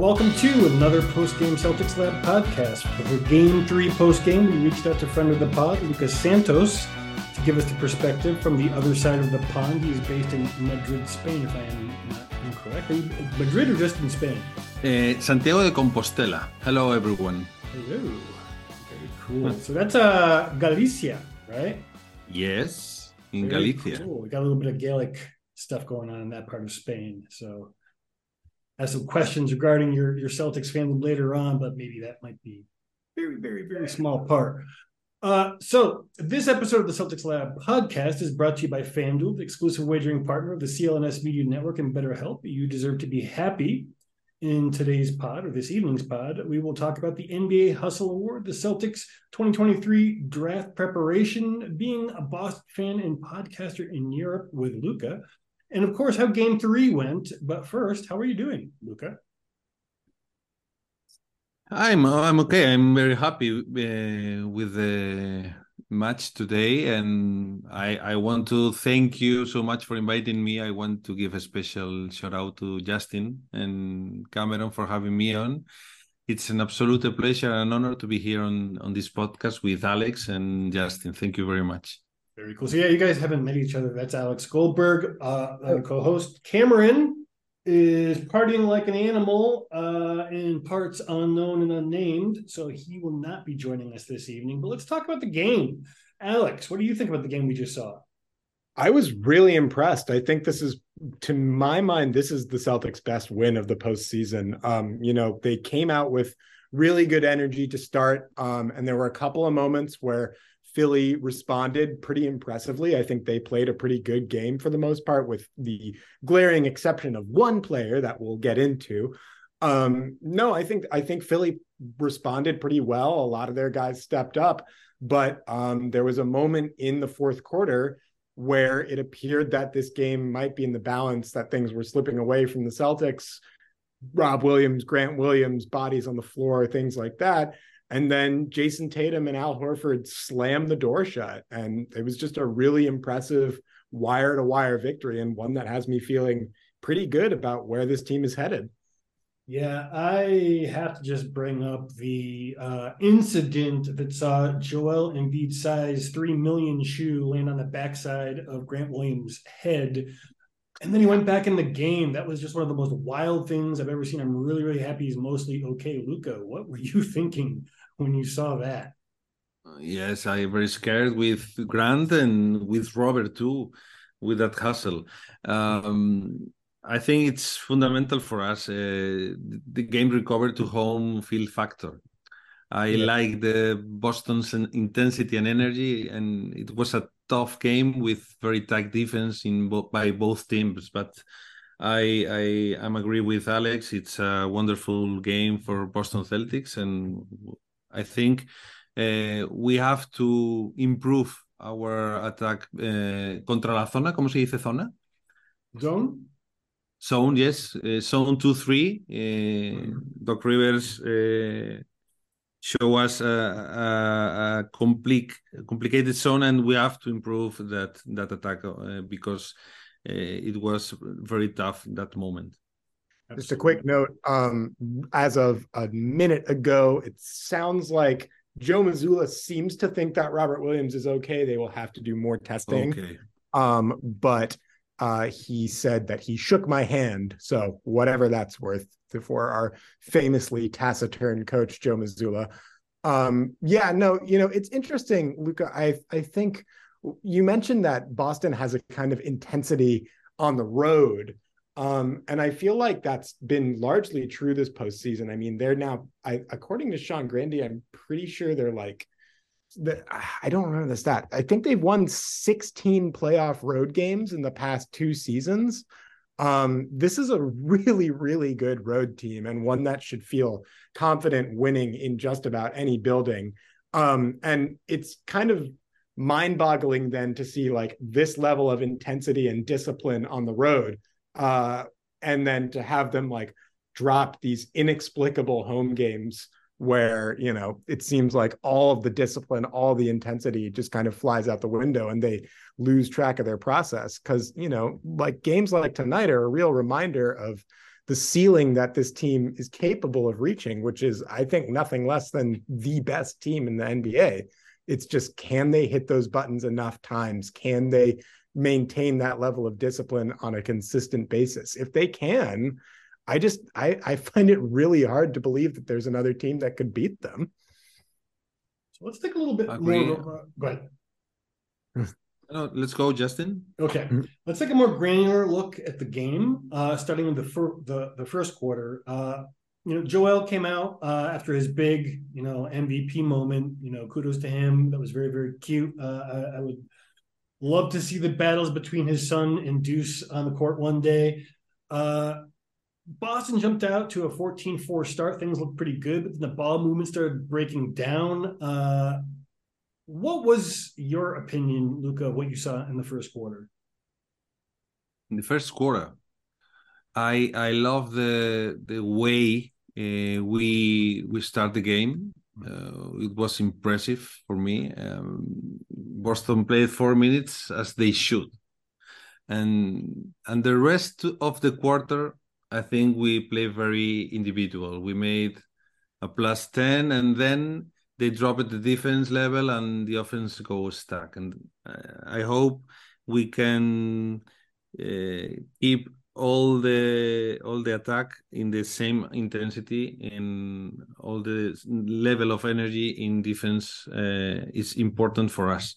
Welcome to another post game Celtics Lab podcast. For game three post game, we reached out to friend of the pod, Lucas Santos, to give us the perspective from the other side of the pond. He's based in Madrid, Spain, if I am not incorrect. Madrid or just in Spain? Uh, Santiago de Compostela. Hello, everyone. Hello. Very cool. so that's uh, Galicia, right? Yes, in Very Galicia. Cool. We got a little bit of Gaelic stuff going on in that part of Spain. So have some questions regarding your your Celtics fandom later on, but maybe that might be very, very, very small part. Uh, so this episode of the Celtics Lab podcast is brought to you by FanDuel, the exclusive wagering partner of the CLNS Media Network and BetterHelp. You deserve to be happy. In today's pod or this evening's pod, we will talk about the NBA Hustle Award, the Celtics 2023 draft preparation, being a Boston fan and podcaster in Europe with Luca, and of course how Game Three went. But first, how are you doing, Luca? I'm I'm okay. I'm very happy uh, with the match today, and I I want to thank you so much for inviting me. I want to give a special shout out to Justin and Cameron for having me on. It's an absolute pleasure and honor to be here on on this podcast with Alex and Justin. Thank you very much. Very cool. So yeah, you guys haven't met each other. That's Alex Goldberg, uh, uh, co-host. Cameron is partying like an animal uh, in parts unknown and unnamed, so he will not be joining us this evening. But let's talk about the game. Alex, what do you think about the game we just saw? I was really impressed. I think this is, to my mind, this is the Celtics' best win of the postseason. Um, you know, they came out with really good energy to start, um, and there were a couple of moments where Philly responded pretty impressively. I think they played a pretty good game for the most part, with the glaring exception of one player that we'll get into. Um, no, I think I think Philly responded pretty well. A lot of their guys stepped up, but um, there was a moment in the fourth quarter where it appeared that this game might be in the balance, that things were slipping away from the Celtics. Rob Williams, Grant Williams, bodies on the floor, things like that. And then Jayson Tatum and Al Horford slammed the door shut. And it was just a really impressive wire to wire victory and one that has me feeling pretty good about where this team is headed. Yeah, I have to just bring up the uh, incident that saw Joel Embiid size three million shoe land on the backside of Grant Williams' head. And then he went back in the game. That was just one of the most wild things I've ever seen. I'm really, really happy he's mostly okay. Luca, what were you thinking when you saw that? Yes, I very scared with Grant and with Robert too, with that hustle. Um, I think it's fundamental for us uh, the game recovered to home field factor. I yeah. like the Boston's intensity and energy, and it was a tough game with very tight defense in bo- by both teams. But I I am agree with Alex. It's a wonderful game for Boston Celtics, and I think uh, we have to improve our attack uh, contra la zona. ¿Cómo se dice zona? Zone. Zone, yes. Uh, zone 2 3. Uh, Doc Rivers uh, show us a, a, a complete, complicated zone, and we have to improve that, that attack uh, because uh, it was very tough that moment. Just a quick note um, as of a minute ago, it sounds like Joe Mazzulla seems to think that Robert Williams is okay. They will have to do more testing. Okay. Um, but uh, he said that he shook my hand. So whatever that's worth for our famously taciturn coach Joe Mazzulla. Um, yeah, no, you know, it's interesting, Luca. I I think you mentioned that Boston has a kind of intensity on the road. Um, and I feel like that's been largely true this postseason. I mean, they're now, I, according to Sean Grande, I'm pretty sure they're like the, I don't remember the stat. I think they've won 16 playoff road games in the past two seasons. Um, this is a really, really good road team and one that should feel confident winning in just about any building. Um, and it's kind of mind boggling then to see like this level of intensity and discipline on the road. Uh, and then to have them like drop these inexplicable home games where you know it seems like all of the discipline all the intensity just kind of flies out the window and they lose track of their process. Because you know like games like tonight are a real reminder of the ceiling that this team is capable of reaching which is i think nothing less than the best team in the nba it's just can they hit those buttons enough times? Can they maintain that level of discipline on a consistent basis? If they can I just I I find it really hard to believe that there's another team that could beat them. So let's take a little bit Agree. more. Go ahead. No, let's go, Justin. Okay, let's take a more granular look at the game, uh, starting with the fir- the the first quarter. Uh, you know, Joel came out uh, after his big, you know, MVP moment. You know, kudos to him. That was very very cute. Uh, I, I, would love to see the battles between his son and Deuce on the court one day. Boston jumped out to a 14-4 start. Things looked pretty good, but then the ball movement started breaking down. Uh, what was your opinion, Luca, what you saw in the first quarter? In the first quarter, I I love the the way uh, we we start the game. Uh, it was impressive for me. Um, Boston played four minutes as they should, and and the rest of the quarter I think we play very individual. We made a plus 10 and then they drop at the defense level and the offense goes stuck. And uh, I hope we can uh, keep all the all the attack in the same intensity and all the level of energy in defense uh, is important for us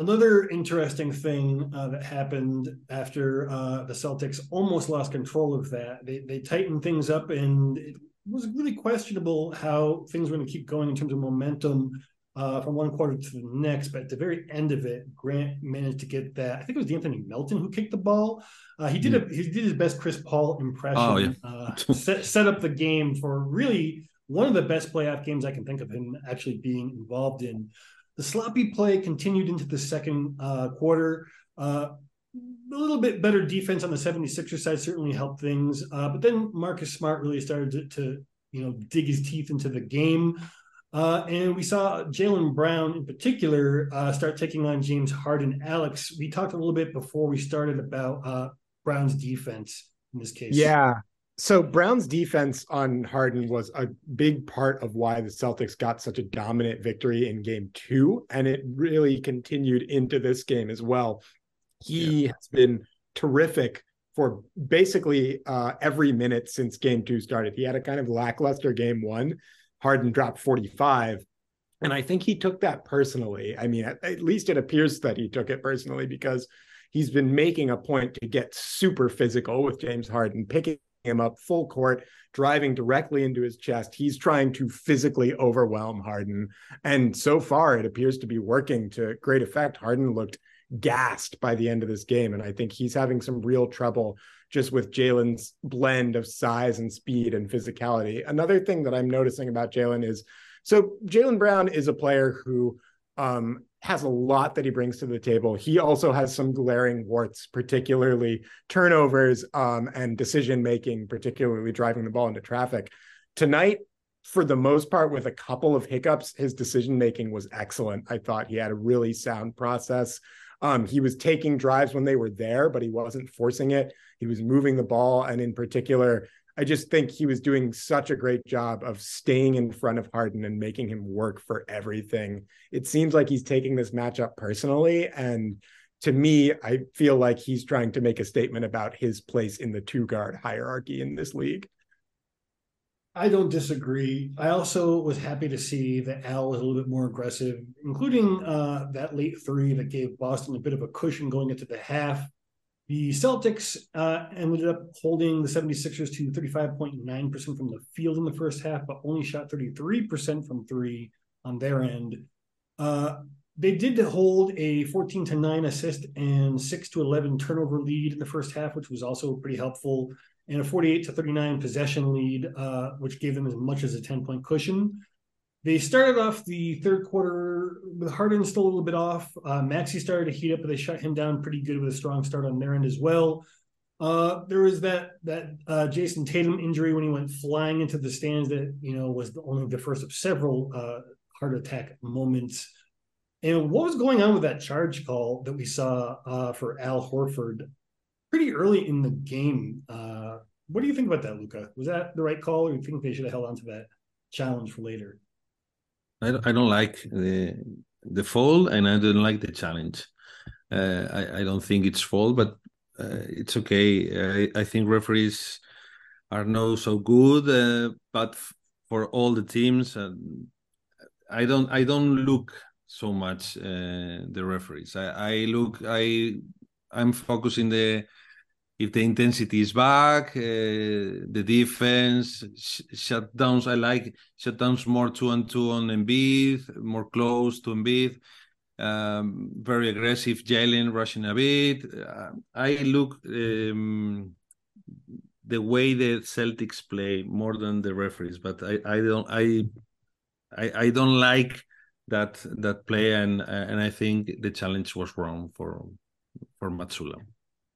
Another interesting thing uh, that happened after uh, the Celtics almost lost control of that, they they tightened things up, and it was really questionable how things were going to keep going in terms of momentum uh, from one quarter to the next. But at the very end of it, Grant managed to get that. I think it was Anthony Melton who kicked the ball. Uh, he did a he did his best Chris Paul impression. Oh, yeah. Uh, set set up the game for really one of the best playoff games I can think of him actually being involved in. The sloppy play continued into the second uh, quarter. Uh, a little bit better defense on the 76er side certainly helped things. Uh, but then Marcus Smart really started to, to, you know, dig his teeth into the game. Uh, and we saw Jaylen Brown in particular uh, start taking on James Harden. Alex, we talked a little bit before we started about uh, Brown's defense in this case. Yeah, so Brown's defense on Harden was a big part of why the Celtics got such a dominant victory in game two. And it really continued into this game as well. He yeah. has been terrific for basically uh, every minute since game two started. He had a kind of lackluster game one. Harden dropped 45. And I think he took that personally. I mean, at, at least it appears that he took it personally because he's been making a point to get super physical with James Harden, picking him up full court, driving directly into his chest. He's trying to physically overwhelm Harden. And so far, it appears to be working to great effect. Harden looked gassed by the end of this game. And I think he's having some real trouble just with Jaylen's blend of size and speed and physicality. Another thing that I'm noticing about Jaylen is so Jaylen Brown is a player who um, has a lot that he brings to the table. He also has some glaring warts, particularly turnovers um, and decision making, particularly driving the ball into traffic. Tonight, for the most part, with a couple of hiccups, his decision making was excellent. I thought he had a really sound process. Um, he was taking drives when they were there, but he wasn't forcing it. He was moving the ball, and in particular, I just think he was doing such a great job of staying in front of Harden and making him work for everything. It seems like he's taking this matchup personally. And to me, I feel like he's trying to make a statement about his place in the two guard hierarchy in this league. I don't disagree. I also was happy to see that Al was a little bit more aggressive, including uh, that late three that gave Boston a bit of a cushion going into the half. The Celtics uh, ended up holding the 76ers to 35.9% from the field in the first half, but only shot 33% from three. on their end. Uh, they did hold a 14 to 9 assist and 6 to 11 turnover lead in the first half, which was also pretty helpful, and a 48 to 39 possession lead, uh, which gave them as much as a 10 point cushion. They started off the third quarter with Harden still a little bit off. Uh, Maxey started to heat up, but they shut him down pretty good with a strong start on their end as well. Uh, there was that that uh, Jayson Tatum injury when he went flying into the stands that you know was the, only the first of several uh, heart attack moments. And what was going on with that charge call that we saw uh, for Al Horford pretty early in the game? Uh, what do you think about that, Luca? Was that the right call, or do you think they should have held on to that challenge for later? I don't, I don't like the the fall, and I don't like the challenge. Uh, I, I don't think it's fall, but uh, it's okay. I, I think referees are not so good, uh, but for all the teams, I don't I don't look so much uh, the referees. I, I look I I'm focusing the if the intensity is back, uh, the defense, sh- shutdowns. I like shutdowns more two and two on Embiid, more close to Embiid. Um, very aggressive, Jaylen rushing a bit. Uh, I look um, the way the Celtics play more than the referees, but I, I don't I, I I don't like that that play, and and I think the challenge was wrong for for Mazzulla.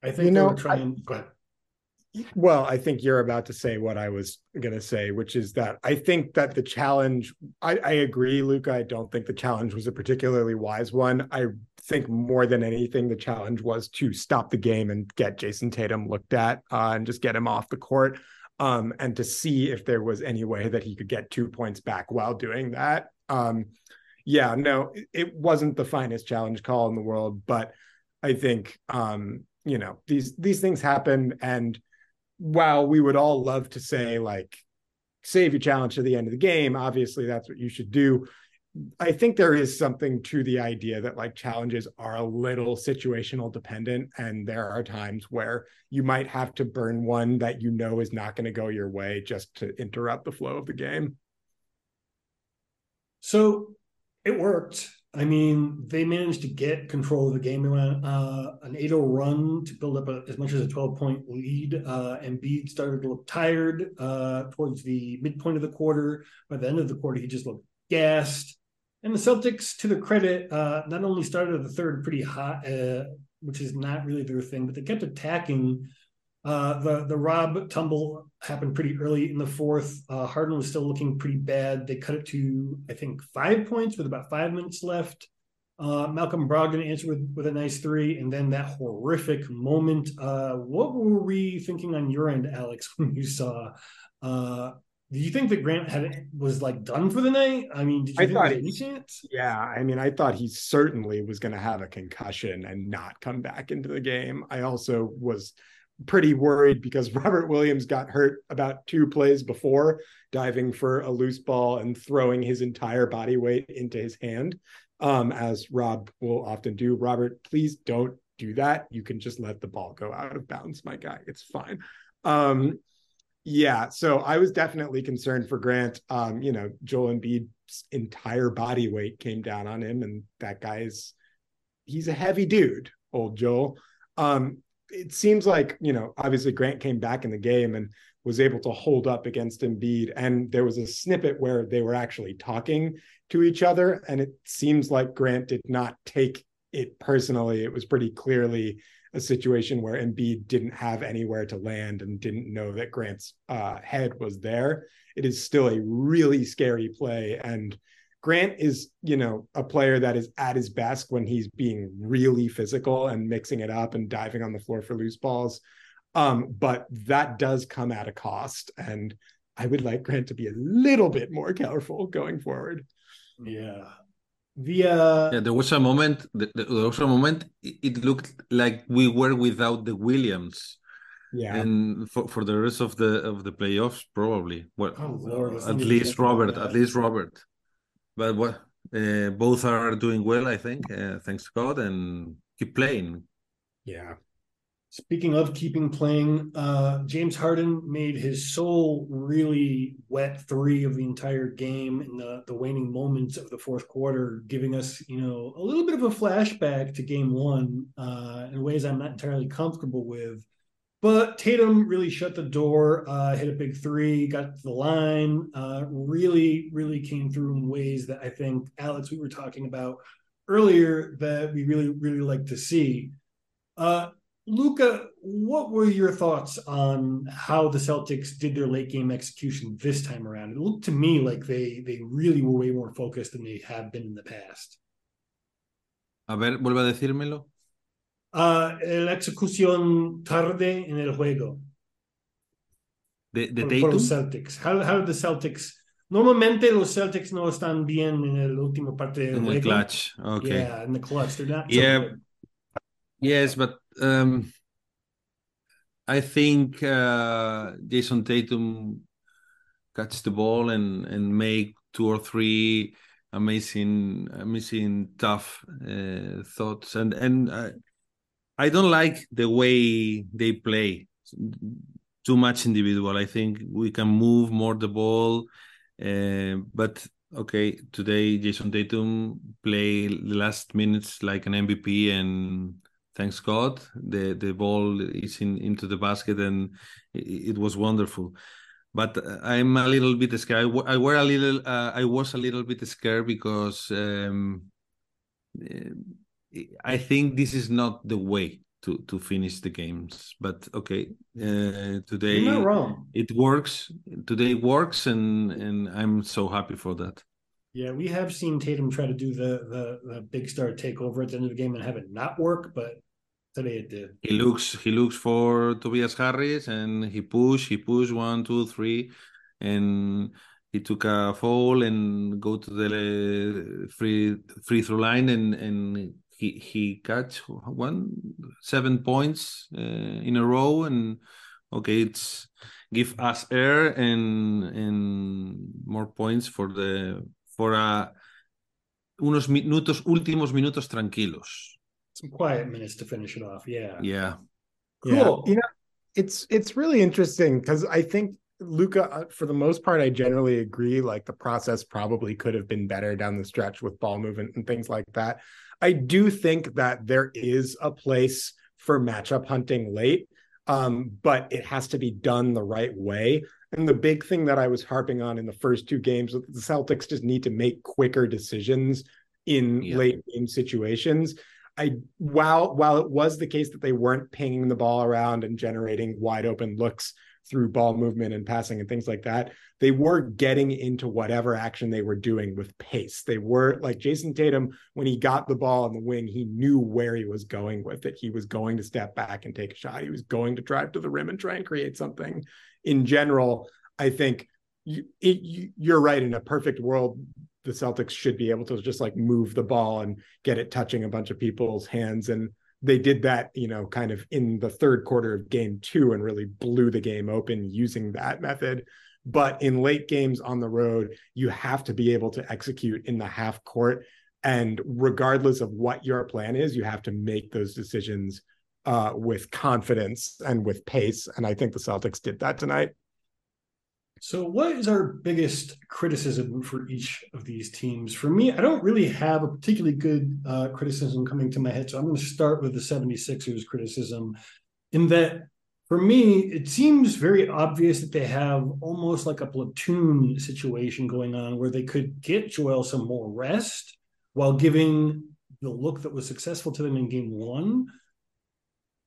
I think you know, trying. I, go ahead. Well, I think you're about to say what I was going to say, which is that I think that the challenge, I, I, agree, Luca. I don't think the challenge was a particularly wise one. I think more than anything, the challenge was to stop the game and get Jayson Tatum looked at uh, and just get him off the court um, and to see if there was any way that he could get two points back while doing that. Um, yeah, no, it, it wasn't the finest challenge call in the world, but I think, um, you know, these these things happen. And while we would all love to say like save your challenge to the end of the game obviously that's what you should do. I think there is something to the idea that like challenges are a little situational dependent. And there are times where you might have to burn one that you know is not going to go your way just to interrupt the flow of the game. So it worked I mean, they managed to get control of the game. They went uh, an 8 0 run to build up a, as much as a 12 point lead. Uh, Embiid started to look tired uh, towards the midpoint of the quarter. By the end of the quarter, he just looked gassed. And the Celtics, to their credit, uh, not only started the third pretty hot, uh, which is not really their thing, but they kept attacking uh, the the Rob tumble happened pretty early in the fourth. Uh, Harden was still looking pretty bad. They cut it to I think five points with about five minutes left. Uh, Malcolm Brogdon answered with, with a nice three, and then that horrific moment. Uh, what were we thinking on your end, Alex, when you saw? Uh, do you think that Grant had was like done for the night? I mean, did you I think thought any chance? Yeah, I mean, I thought he certainly was going to have a concussion and not come back into the game. I also was pretty worried because Robert Williams got hurt about two plays before, diving for a loose ball and throwing his entire body weight into his hand, um, as Rob will often do. Robert, please don't do that. You can just let the ball go out of bounds, my guy. It's fine. Um, yeah, so I was definitely concerned for Grant. Um, you know, Joel Embiid's entire body weight came down on him, and that guy's he's a heavy dude, old Joel. Um, it seems like you know obviously Grant came back in the game and was able to hold up against Embiid, and there was a snippet where they were actually talking to each other, and it seems like Grant did not take it personally. It was pretty clearly a situation where Embiid didn't have anywhere to land and didn't know that Grant's uh, head was there. It is still a really scary play, and Grant is, you know, a player that is at his best when he's being really physical and mixing it up and diving on the floor for loose balls. Um, but that does come at a cost. And I would like Grant to be a little bit more careful going forward. Yeah. The uh... yeah, there was a moment. There was a moment. It looked like we were without the Williams. Yeah, and for, for the rest of the of the playoffs, probably. Well, oh, Lord, at least Robert. At least Robert but what uh, both are doing well, I think, uh, thanks to God, and keep playing. Yeah. Speaking of keeping playing, uh, James Harden made his sole really wet three of the entire game in the, the waning moments of the fourth quarter, giving us, you know, a little bit of a flashback to game one uh, in ways I'm not entirely comfortable with. But Tatum really shut the door, uh, hit a big three, got to the line, uh, really, really came through in ways that I think, Alex, we were talking about earlier that we really, really like to see. Uh, Luca, what were your thoughts on how the Celtics did their late game execution this time around? It looked to me like they they really were way more focused than they have been in the past. A ver, vuelve a decírmelo. Uh, la execución tarde en el juego. De, de por, Tatum. por los Celtics. How, how the Celtics? Normalmente los Celtics no están bien en el último parte del in juego. the clutch. Okay. Yeah, in the clutch. They're not. Yeah. good. Yes, but um, I think uh, Jayson Tatum catch the ball and and make two or three amazing, amazing tough uh, thoughts, and and uh, I don't like the way they play. Too much individual. I think we can move more the ball, uh, but okay, today Jayson Tatum play the last minutes like an MVP and thanks God, the the ball is in into the basket, and it, it was wonderful. But uh, I'm a little bit scared. I, were a little. Uh, I was a little bit scared because um, uh, I think this is not the way to to finish the games. But okay, uh, today You're not wrong. it works. Today it works, and and I'm so happy for that. Yeah, we have seen Tatum try to do the the, the big star takeover at the end of the game and have it not work, but today it did. he looks he looks for Tobias Harris and he push he push one two three and he took a foul and go to the free free throw line and and he he catch one seven points uh, in a row and okay it's give us air and and more points for the for a unos minutos últimos minutos tranquilos Some quiet minutes to finish it off. Yeah. yeah Cool. Yeah. You know, it's it's really interesting because I think Luca, uh, for the most part, I generally agree. Like the process probably could have been better down the stretch with ball movement and things like that. I do think that there is a place for matchup hunting late, um, but it has to be done the right way. And the big thing that I was harping on in the first two games, the Celtics just need to make quicker decisions in Yeah. late game situations. I while while it was the case that they weren't pinging the ball around and generating wide open looks through ball movement and passing and things like that, they were getting into whatever action they were doing with pace. They were like Jayson Tatum when he got the ball on the wing, he knew where he was going with it. He was going to step back and take a shot. He was going to drive to the rim and try and create something. In general, I think you, it, you, you're right. In a perfect world, the Celtics should be able to just like move the ball and get it touching a bunch of people's hands. And they did that, you know, kind of in the third quarter of game two and really blew the game open using that method. But in late games on the road, you have to be able to execute in the half court. And regardless of what your plan is, you have to make those decisions uh, with confidence and with pace. And I think the Celtics did that tonight. So, what is our biggest criticism for each of these teams? For me, I don't really have a particularly good uh, criticism coming to my head. So, I'm going to start with the 76ers criticism in that for me, it seems very obvious that they have almost like a platoon situation going on where they could get Joel some more rest while giving the look that was successful to them in game one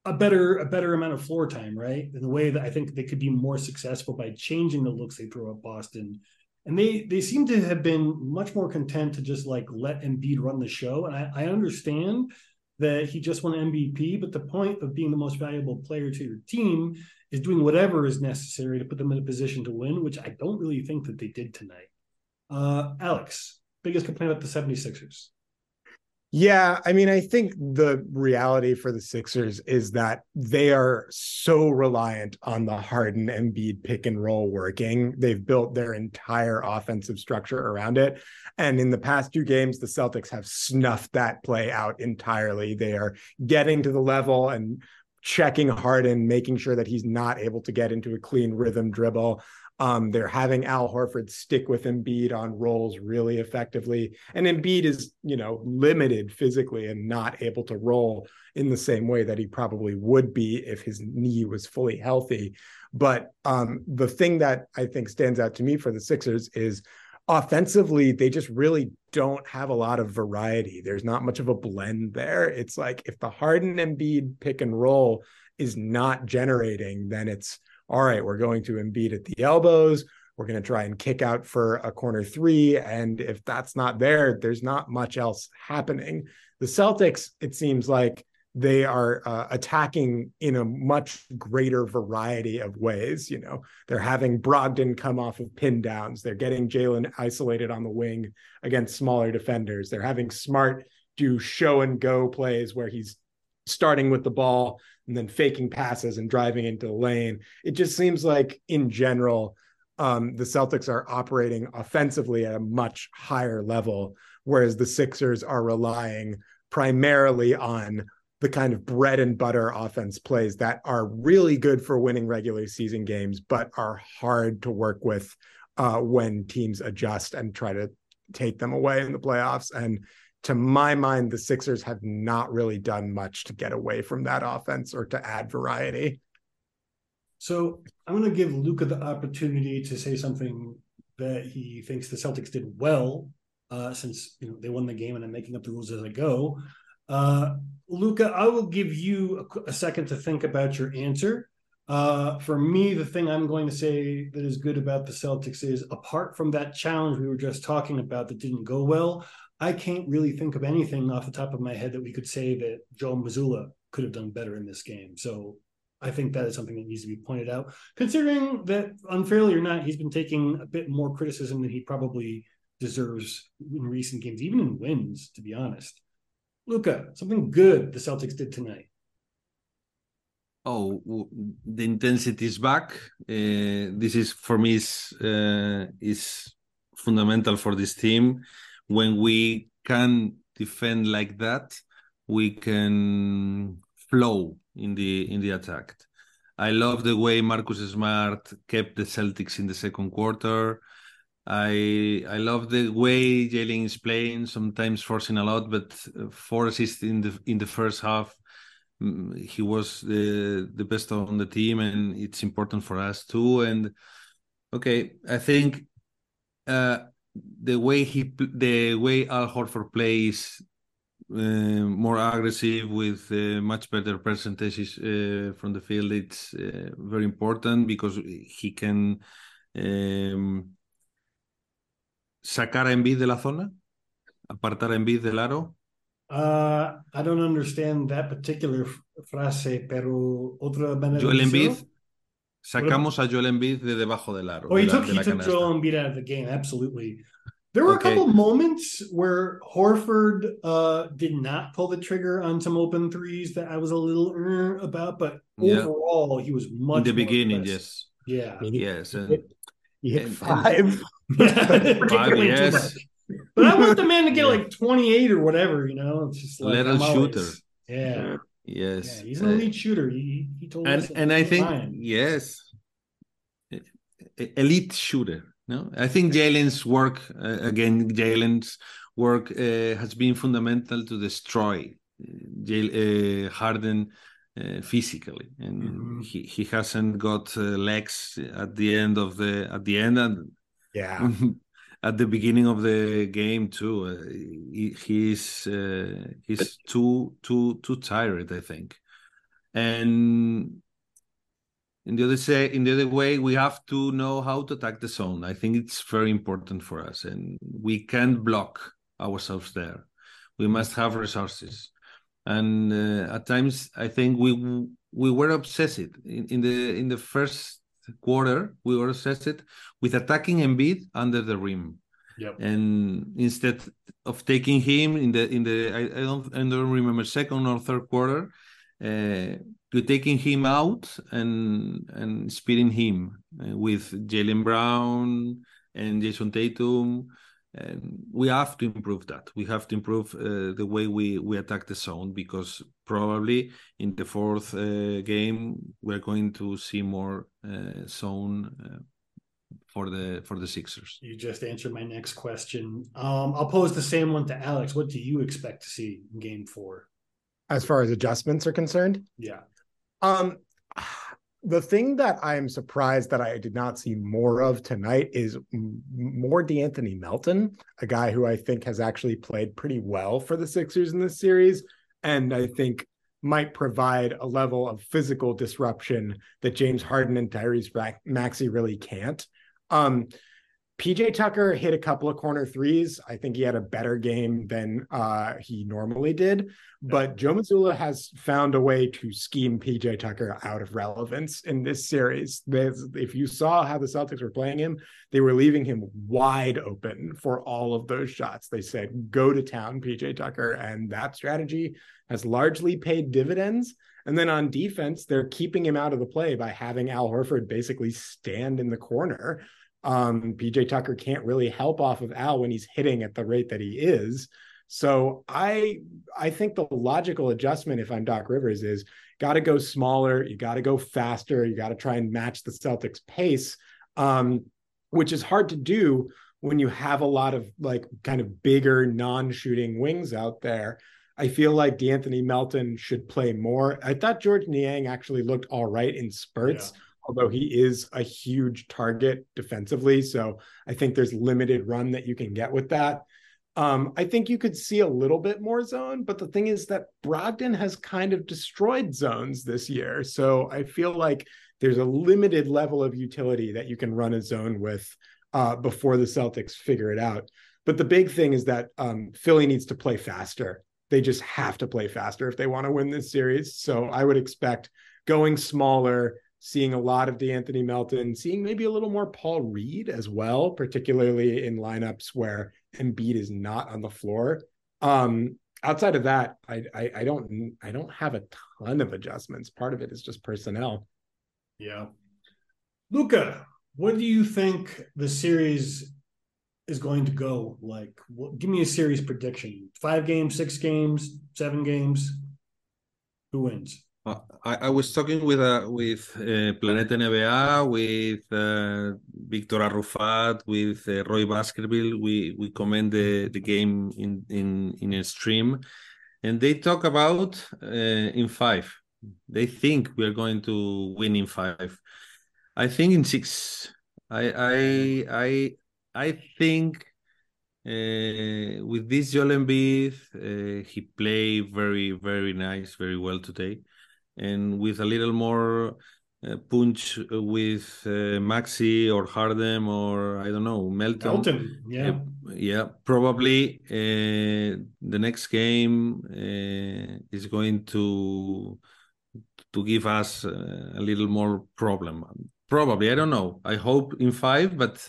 a better a better amount of floor time, right? In the way that I think they could be more successful by changing the looks they throw at Boston. And they they seem to have been much more content to just like let Embiid run the show. And I, I understand that he just won MVP, but the point of being the most valuable player to your team is doing whatever is necessary to put them in a position to win, which I don't really think that they did tonight. Uh, Alex, biggest complaint about the 76ers. Yeah, I mean, I think the reality for the Sixers is that they are so reliant on the Harden Embiid pick and roll working. They've built their entire offensive structure around it. And in the past two games, the Celtics have snuffed that play out entirely. They are getting to the level and checking Harden, making sure that he's not able to get into a clean rhythm dribble. Um, they're having Al Horford stick with Embiid on rolls really effectively. And Embiid is, you know, limited physically and not able to roll in the same way that he probably would be if his knee was fully healthy. But um, the thing that I think stands out to me for the Sixers is offensively, they just really don't have a lot of variety. There's not much of a blend there. It's like if the Harden Embiid pick and roll is not generating, then it's all right, we're going to Embiid at the elbows. We're going to try and kick out for a corner three. And if that's not there, there's not much else happening. The Celtics, it seems like they are uh, attacking in a much greater variety of ways. You know, they're having Brogdon come off of pin downs. They're getting Jaylen isolated on the wing against smaller defenders. They're having Smart do show and go plays where he's starting with the ball and then faking passes and driving into the lane. It just seems like, in general, um, the Celtics are operating offensively at a much higher level, whereas the Sixers are relying primarily on the kind of bread and butter offense plays that are really good for winning regular season games, but are hard to work with uh, when teams adjust and try to take them away in the playoffs. And to my mind, the Sixers have not really done much to get away from that offense or to add variety. So I'm going to give Luca the opportunity to say something that he thinks the Celtics did well, uh, since you know they won the game, and I'm making up the rules as I go. Uh, Luca, I will give you a, a, second to think about your answer. Uh, for me, the thing I'm going to say that is good about the Celtics is apart from that challenge we were just talking about that didn't go well, I can't really think of anything off the top of my head that we could say that Joe Mazzulla could have done better in this game. So I think that is something that needs to be pointed out. Considering that unfairly or not, he's been taking a bit more criticism than he probably deserves in recent games, even in wins, to be honest. Luca, something good the Celtics did tonight. Oh, the intensity is back. Uh, this is for me is uh, is fundamental for this team when we can defend like that, we can flow in the in the attack. I love the way Marcus Smart kept the Celtics in the second quarter. I I love the way Jaylen is playing, sometimes forcing a lot, but four assists in the in the first half. Mm, he was the the best on the team, and it's important for us too. And okay, I think uh, the way he the way Al Horford plays uh, more aggressive with uh, much better percentages uh, from the field it's uh, very important because he can um, sacar a Embiid de la zona apartar a Embiid del aro. Uh, I don't understand that particular frase, pero otra manera Joel Embiid Sacamos a Joel Embiid de debajo del aro. Oh, he took, he took Joel Embiid out of the game, absolutely. There were okay. a couple moments where Horford uh, did not pull the trigger on some open threes that I was a little uh, about, but overall, he was much. In the beginning, yes. Yeah. Yes. And, he hit, and, five. And, five, yes. But I want the man to get like 28 or whatever, you know? It's just like. Little shooter. yeah. Yes, yeah, he's an elite shooter. He, he told and, us. And I think time. yes, elite shooter. No, I think Jaylen's work uh, again. Jaylen's work uh, has been fundamental to destroy uh, Harden uh, physically, and mm-hmm. he, he hasn't got uh, legs at the end of the at the end and yeah at the beginning of the game too. Uh, he, he's uh, he's too too too tired, I think. And in the other say, in the other way, we have to know how to attack the zone. I think it's very important for us, and we can't block ourselves there. We must have resources, and uh, at times I think we we were obsessed in, in the in the first quarter, we were obsessed with attacking Embiid under the rim. Yep. And instead of taking him in the in the I, I don't I don't remember second or third quarter, uh, to taking him out and and speeding him uh, with Jaylen Brown and Jayson Tatum and we have to improve that. We have to improve uh, the way we we attack the zone because probably in the fourth uh, game we're going to see more uh, zone uh, for the for the Sixers. You just answered my next question. Um, I'll pose the same one to Alex. What do you expect to see in Game Four? As far as adjustments are concerned, yeah. Um, the thing that I'm surprised that I did not see more of tonight is more De'Anthony Melton, a guy who I think has actually played pretty well for the Sixers in this series, and I think might provide a level of physical disruption that James Harden and Tyrese Maxey really can't. Um, PJ Tucker hit a couple of corner threes. I think he had a better game than uh, he normally did. But Joe Mazzulla has found a way to scheme PJ Tucker out of relevance in this series. There's, if you saw how the Celtics were playing him, they were leaving him wide open for all of those shots. They said, go to town, PJ Tucker. And that strategy has largely paid dividends. And then on defense, they're keeping him out of the play by having Al Horford basically stand in the corner um, PJ Tucker can't really help off of Al when he's hitting at the rate that he is. So I I think the logical adjustment if I'm Doc Rivers is got to go smaller, you got to go faster, you got to try and match the Celtics pace, um, which is hard to do when you have a lot of like kind of bigger non-shooting wings out there. I feel like De'Anthony Melton should play more. I thought George Niang actually looked all right in spurts. Yeah although he is a huge target defensively. So I think there's limited run that you can get with that. Um, I think you could see a little bit more zone, but the thing is that Brogdon has kind of destroyed zones this year. So I feel like there's a limited level of utility that you can run a zone with uh, before the Celtics figure it out. But the big thing is that um, Philly needs to play faster. They just have to play faster if they want to win this series. So I would expect going smaller, seeing a lot of De'Anthony Melton, seeing maybe a little more Paul Reed as well, particularly in lineups where Embiid is not on the floor. Um, outside of that, I, I, I don't I don't have a ton of adjustments. Part of it is just personnel. Yeah, Luca, what do you think the series is going to go like? Give me a series prediction: five games, six games, seven games. Who wins? I, I, was talking with uh, with uh, Planeta NBA, with uh, Victor Arrufat, with uh, Roy Baskerville. We we comment the, the game in in in a stream, and they talk about uh, in five. They think we are going to win in five. I think in six. I I I I think uh, with this Joel Embiid, uh, he played very very nice, very well today and with a little more uh, punch with uh, Maxey or Harden or I don't know Melton. Melton, yeah, uh, yeah. Probably uh, the next game uh, is going to to give us uh, a little more problem. Probably, I don't know. I hope in five, but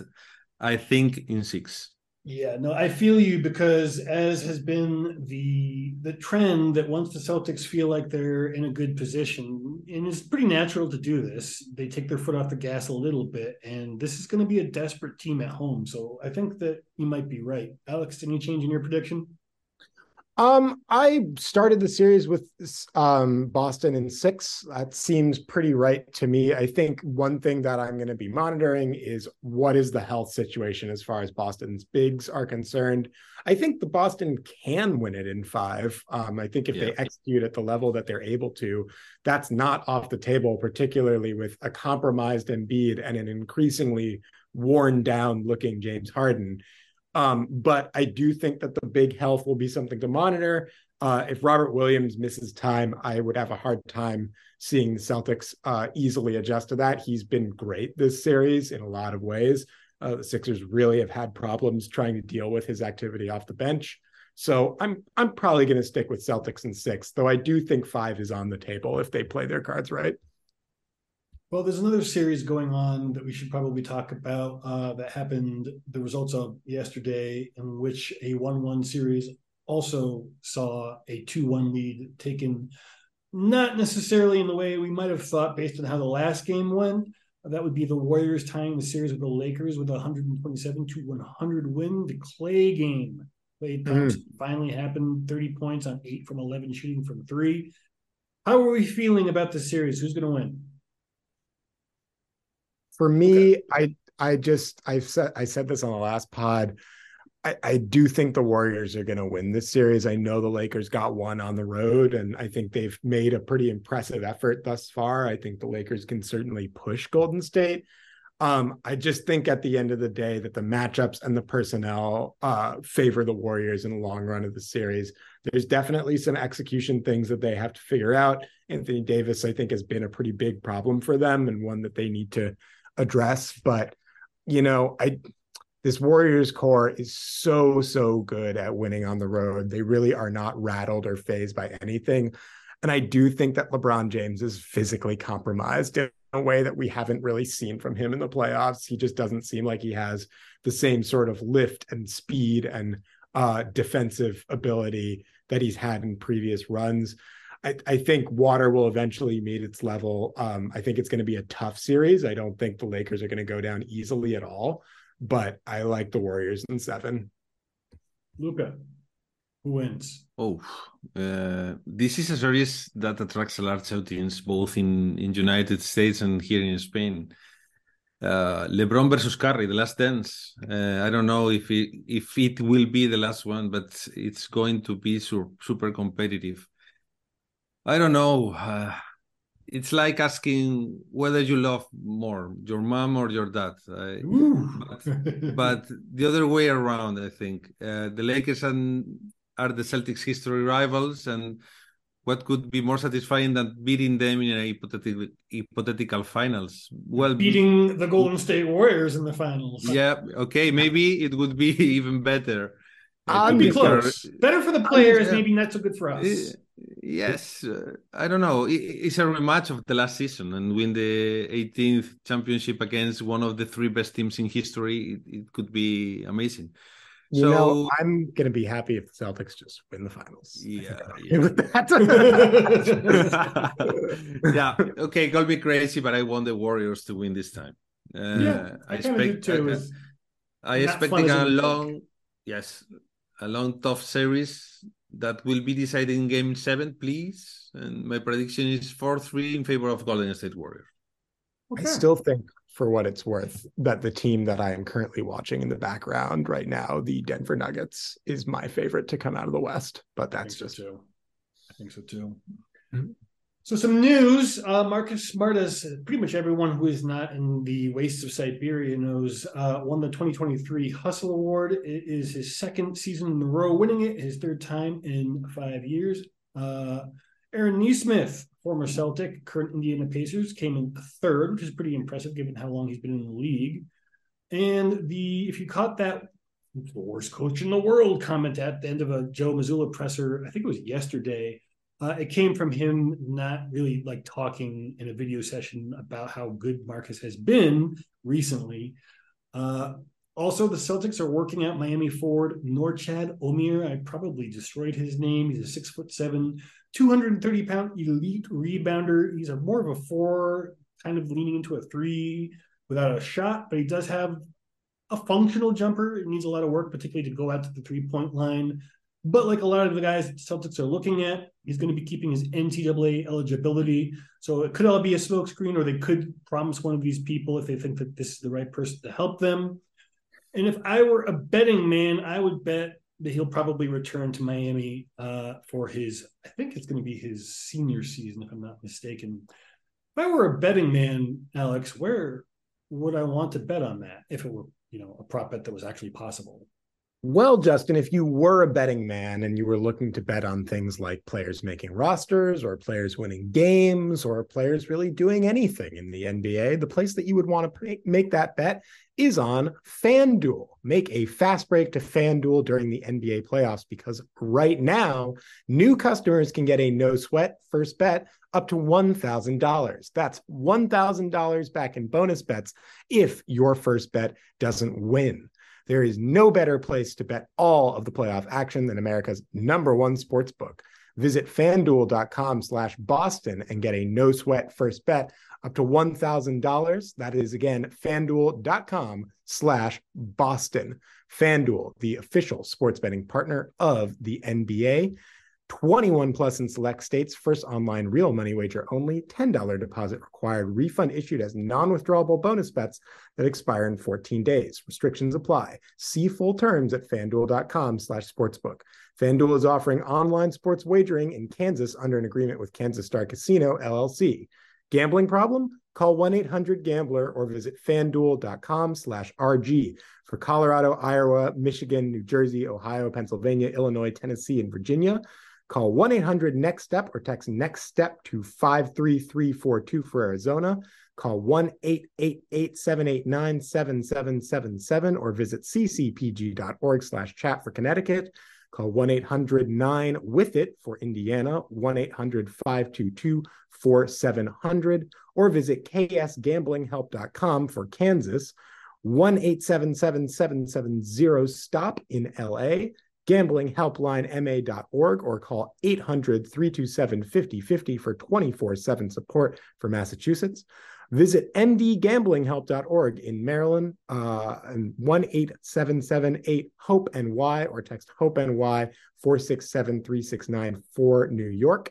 I think in six. Yeah, no, I feel you because as has been the the trend that once the Celtics feel like they're in a good position, and it's pretty natural to do this, they take their foot off the gas a little bit, and this is going to be a desperate team at home. So I think that you might be right, Alex. Any change in your prediction? Um, I started the series with um, Boston in six. That seems pretty right to me. I think one thing that I'm going to be monitoring is what is the health situation as far as Boston's bigs are concerned. I think the Boston can win it in five. Um, I think if yeah. they execute at the level that they're able to, that's not off the table, particularly with a compromised Embiid and an increasingly worn down looking James Harden. Um, but I do think that the big health will be something to monitor. Uh, if Robert Williams misses time, I would have a hard time seeing the Celtics uh, easily adjust to that. He's been great this series in a lot of ways. Uh, the Sixers really have had problems trying to deal with his activity off the bench. So I'm I'm probably going to stick with Celtics in six, though I do think five is on the table if they play their cards right. Well, there's another series going on that we should probably talk about uh, that happened, the results of yesterday, in which a 1 1 series also saw a 2 1 lead taken, not necessarily in the way we might have thought based on how the last game went, That would be the Warriors tying the series with the Lakers with a 127 to 100 win. The Clay game. Thompson mm. finally happened. 30 points on eight from 11 shooting from three. How are we feeling about the series? Who's going to win? For me, okay. I I just I've said I said this on the last pod. I, I do think the Warriors are going to win this series. I know the Lakers got one on the road, and I think they've made a pretty impressive effort thus far. I think the Lakers can certainly push Golden State. Um, I just think at the end of the day that the matchups and the personnel uh, favor the Warriors in the long run of the series. There's definitely some execution things that they have to figure out. Anthony Davis, I think, has been a pretty big problem for them and one that they need to address. But you know, I this Warriors core is so, so good at winning on the road. They really are not rattled or phased by anything. And I do think that LeBron James is physically compromised in a way that we haven't really seen from him in the playoffs. He just doesn't seem like he has the same sort of lift and speed and uh, defensive ability that he's had in previous runs. I, I, think water will eventually meet its level. Um, I think it's going to be a tough series. I don't think the Lakers are going to go down easily at all but I like the Warriors in seven. Luca, who wins? Oh, uh, this is a series that attracts a large audience both in in United States and here in Spain. Uh, LeBron versus Curry, the last dance. Uh, I don't know if it if it will be the last one, but it's going to be su- super competitive. I don't know. Uh, it's like asking whether you love more your mom or your dad but, but, the other way around i think. Uh, the lakers and are the celtics history rivals and what could be more satisfying than beating them in a hypothetical hypothetical finals? Well beating the golden state warriors in the finals. Yeah okay maybe it would be even better uh, be close better for the players maybe not so good for us Yes, uh, I don't know. It's a rematch of the last season, and win the 18th championship against one of the three best teams in history. It, it could be amazing. You so, know, I'm gonna be happy if the Celtics just win the finals. Yeah, yeah. yeah. Okay, gonna be crazy, but I want the Warriors to win this time. Uh, yeah, I, I expect. Too, I, I expecting a long, yes, a long tough series that will be decided in game seven, please. And my prediction is 4 3 in favor of Golden State Warriors. Okay. I still think, for what it's worth, that the team that I am currently watching in the background right now, the Denver Nuggets, is my favorite to come out of the West. But that's just. So I think so too. Mm-hmm. So some news: uh, Marcus as pretty much everyone who is not in the wastes of Siberia knows, uh, won the 2023 Hustle Award. It is his second season in a row winning it, his third time in five years. Uh, Aaron Nesmith, former Celtic, current Indiana Pacers, came in third, which is pretty impressive given how long he's been in the league. And the if you caught that the worst coach in the world comment at the end of a Joe Mazzulla presser, I think it was yesterday uh, it came from him not really like talking in a video session about how good Marcus has been recently. Uh, also, the Celtics are working out Miami forward Norchad Omier. I probably destroyed his name. He's a six foot seven, 230 pound elite rebounder. He's a more of a four, kind of leaning into a three without a shot, but he does have a functional jumper. It needs a lot of work, particularly to go out to the three point line. But like a lot of the guys Celtics are looking at, he's going to be keeping his NCAA eligibility. So it could all be a smokescreen, or they could promise one of these people if they think that this is the right person to help them. And if I were a betting man, I would bet that he'll probably return to Miami uh, for his, I think it's going to be his senior season, if I'm not mistaken. If I were a betting man, Alex, where would I want to bet on that if it were, you know, a prop bet that was actually possible? Well, Justin, if you were a betting man and you were looking to bet on things like players making rosters or players winning games or players really doing anything in the NBA, the place that you would want to make that bet is on FanDuel. Make a fast break to FanDuel during the NBA playoffs because right now, new customers can get a no sweat first bet up to $1,000. That's $1,000 back in bonus bets if your first bet doesn't win. There is no better place to bet all of the playoff action than America's number one sports book. Visit fanduel.com slash Boston and get a no sweat first bet up to $1,000. That is again, fanduel.com slash Boston. Fanduel, the official sports betting partner of the NBA. 21 plus in select states, first online real money wager only, $10 deposit required, refund issued as non withdrawable bonus bets that expire in 14 days. Restrictions apply. See full terms at fanduel.com slash sportsbook. FanDuel is offering online sports wagering in Kansas under an agreement with Kansas Star Casino, LLC. Gambling problem? Call 1-800-GAMBLER or visit fanduel.com slash RG. For Colorado, Iowa, Michigan, New Jersey, Ohio, Pennsylvania, Illinois, Tennessee, and Virginia, call 1-800-NEXT-STEP or text NEXT STEP to 53342 for Arizona. Call 1-888-789-7777 or visit ccpg.org slash chat for Connecticut. Call 1 800 9 with it for Indiana, 1 800 522 4700, or visit ksgamblinghelp.com for Kansas, 1 877 770 STOP in LA, gamblinghelplinema.org, or call 800 327 5050 for 24 7 support for Massachusetts. Visit mdgamblinghelp.org in Maryland uh, and 18778 HOPE NY or text HOPE NY 467 369 for New York,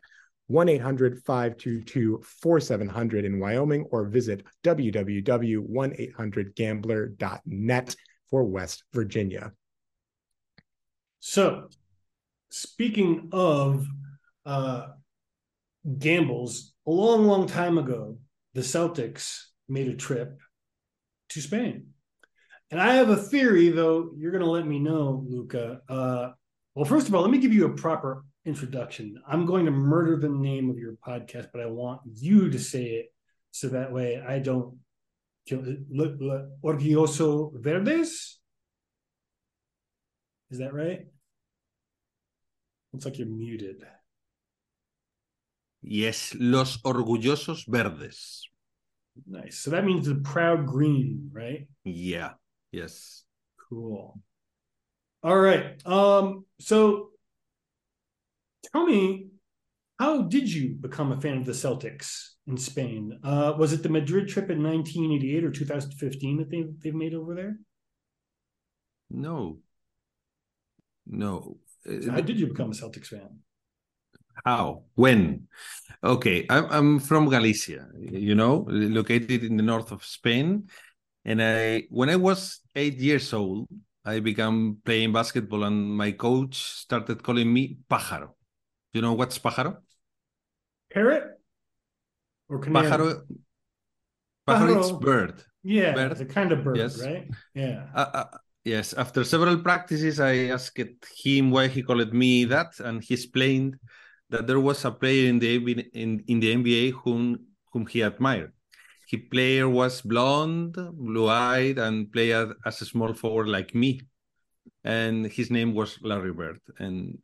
1 800 522 4700 in Wyoming, or visit www.1800gambler.net for West Virginia. So, speaking of uh, gambles, a long, long time ago, the Celtics made a trip to Spain. And I have a theory, though you're going to let me know, Luca. Uh, well, first of all, let me give you a proper introduction. I'm going to murder the name of your podcast, but I want you to say it so that way I don't kill Orgulloso Verdes. Is that right? Looks like you're muted. Yes, Los Orgullosos Verdes. Nice. So that means the proud green, right? Yeah. Yes. Cool. All right. Um, so tell me, how did you become a fan of the Celtics in Spain? Uh, was it the Madrid trip in 1988 or 2015 that they've they've made over there? No. No. So how did you become a Celtics fan? How? When? Okay, I'm, I'm from Galicia, you know, located in the north of Spain. And I, when I was eight years old, I began playing basketball, and my coach started calling me Pájaro. You know what's Pájaro? Parrot or canary? Pájaro. Pájaro, it's bird. Yeah, bird. it's a kind of bird, Yes. right? Yeah. Uh, uh, yes, after several practices, I asked him why he called me that, and he explained that there was a player in the in, in the NBA whom whom he admired. His player was blonde, blue-eyed, and played as a small forward like me. And his name was Larry Bird. And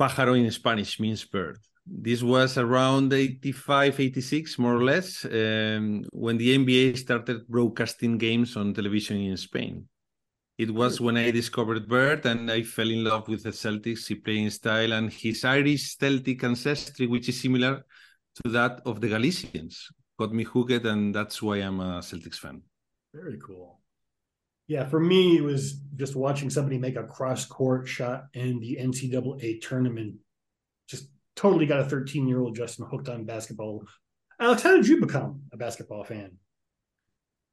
pájaro in Spanish means bird. This was around 85, 86, more or less, um, when the NBA started broadcasting games on television in Spain. It was when I discovered Bird and I fell in love with the Celtics, his playing style, and his Irish Celtic ancestry, which is similar to that of the Galicians. Got me hooked, and that's why I'm a Celtics fan. Very cool. Yeah, for me, it was just watching somebody make a cross court shot in the NCAA tournament. Just totally got a 13 year old Justin hooked on basketball. Alex, how did you become a basketball fan?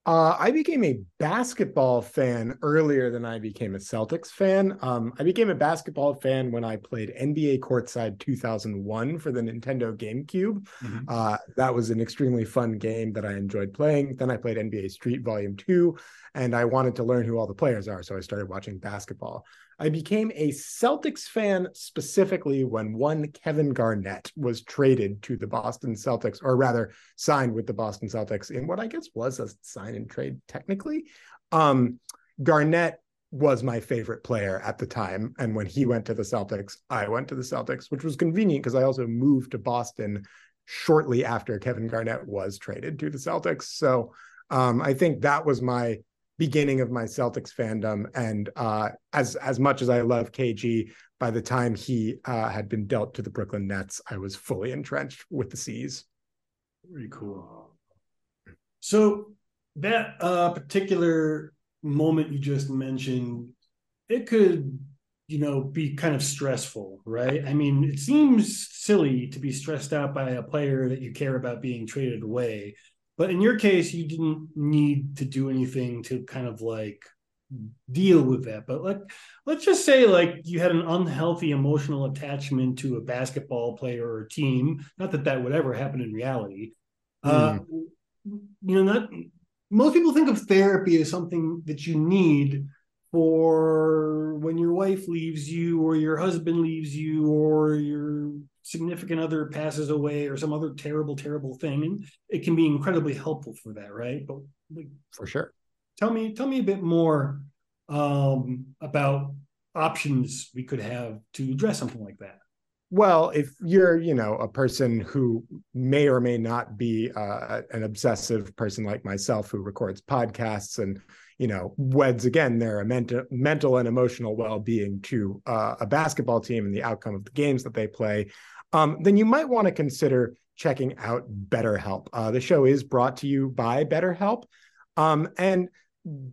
Uh, I became a basketball fan earlier than I became a Celtics fan. Um, I became a basketball fan when I played NBA Courtside 2001 for the Nintendo GameCube. Mhm. Uh, that was an extremely fun game that I enjoyed playing. Then I played NBA Street Volume 2, and I wanted to learn who all the players are, so I started watching basketball. I became a Celtics fan specifically when one Kevin Garnett was traded to the Boston Celtics, or rather signed with the Boston Celtics in what I guess was a sign and trade technically. Um, Garnett was my favorite player at the time. And when he went to the Celtics, I went to the Celtics, which was convenient because I also moved to Boston shortly after Kevin Garnett was traded to the Celtics. So um, I think that was my beginning of my Celtics fandom. And uh, as as much as I love KG, by the time he uh, had been dealt to the Brooklyn Nets, I was fully entrenched with the C's. Very cool. So that uh, particular moment you just mentioned, it could, you know, be kind of stressful, right? I mean, it seems silly to be stressed out by a player that you care about being traded away. But in your case, you didn't need to do anything to kind of like deal with that. But like, let's just say like you had an unhealthy emotional attachment to a basketball player or team. Not that that would ever happen in reality. Mm. Uh, you know, not most people think of therapy as something that you need for when your wife leaves you or your husband leaves you or your significant other passes away or some other terrible terrible thing. And it can be incredibly helpful for that right? But like, for sure. tell me tell me a bit more um, about options we could have to address something like that. Well, if you're, you know, a person who may or may not be uh, an obsessive person like myself who records podcasts and, you know, weds again their mental, mental and emotional well-being to uh, a basketball team and the outcome of the games that they play, um, then you might want to consider checking out BetterHelp. Uh, the show is brought to you by BetterHelp, um, and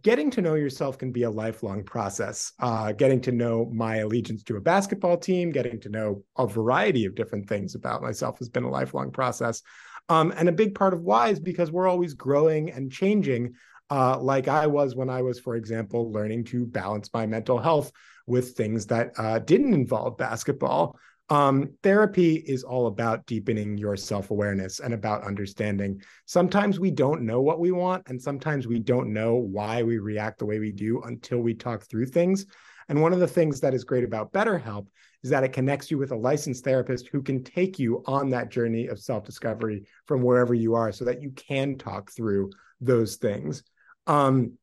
getting to know yourself can be a lifelong process. Uh, getting to know my allegiance to a basketball team, getting to know a variety of different things about myself has been a lifelong process. Um, and a big part of why is because we're always growing and changing, uh, like I was when I was, for example, learning to balance my mental health with things that uh, didn't involve basketball. Um, therapy is all about deepening your self awareness and about understanding. Sometimes we don't know what we want, and sometimes we don't know why we react the way we do until we talk through things. And one of the things that is great about BetterHelp is that it connects you with a licensed therapist who can take you on that journey of self discovery from wherever you are so that you can talk through those things. Um,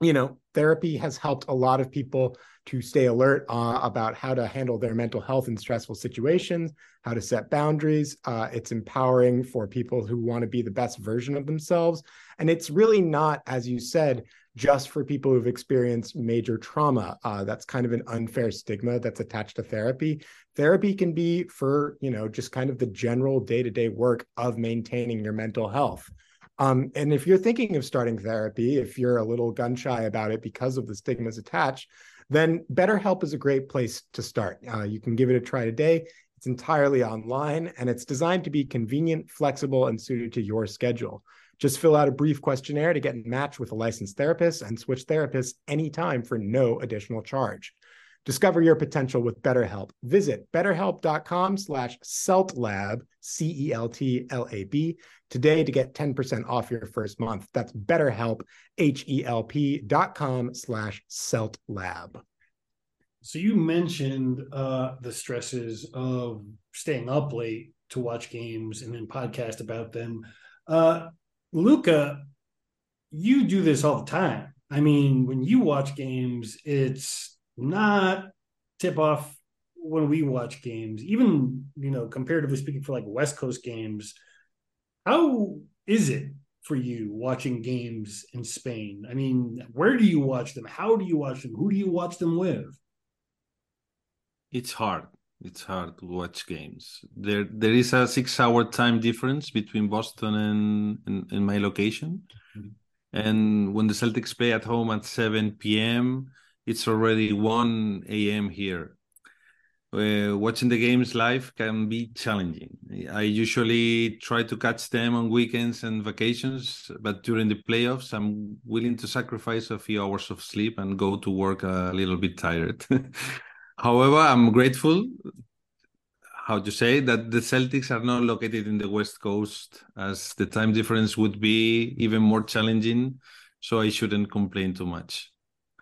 you know, therapy has helped a lot of people to stay alert uh, about how to handle their mental health in stressful situations, how to set boundaries. Uh, it's empowering for people who want to be the best version of themselves. And it's really not, as you said, just for people who've experienced major trauma. Uh, that's kind of an unfair stigma that's attached to therapy. Therapy can be for, you know, just kind of the general day to day work of maintaining your mental health. Um, and if you're thinking of starting therapy, if you're a little gun shy about it because of the stigmas attached, then BetterHelp is a great place to start. Uh, you can give it a try today. It's entirely online and it's designed to be convenient, flexible, and suited to your schedule. Just fill out a brief questionnaire to get matched with a licensed therapist and switch therapists anytime for no additional charge. Discover your potential with BetterHelp. Visit betterhelp.com slash celtlab, C-E-L-T-L-A-B, today to get 10% off your first month. That's betterhelp, H-E-L-P dot com slash celtlab. So you mentioned uh, the stresses of staying up late to watch games and then podcast about them. Uh, Luca, you do this all the time. I mean, when you watch games, it's not tip off when we watch games, even you know, comparatively speaking, for like West Coast games. How is it for you watching games in Spain? I mean, where do you watch them? How do you watch them? Who do you watch them with? It's hard. It's hard to watch games. There, there is a six-hour time difference between Boston and, and, and my location. Mm-hmm. And when the Celtics play at home at 7 p.m., it's already 1 a.m. here. Uh, watching the games live can be challenging. I usually try to catch them on weekends and vacations, but during the playoffs, I'm willing to sacrifice a few hours of sleep and go to work a little bit tired. However, I'm grateful, how to say, that the Celtics are not located in the West Coast, as the time difference would be even more challenging. So I shouldn't complain too much.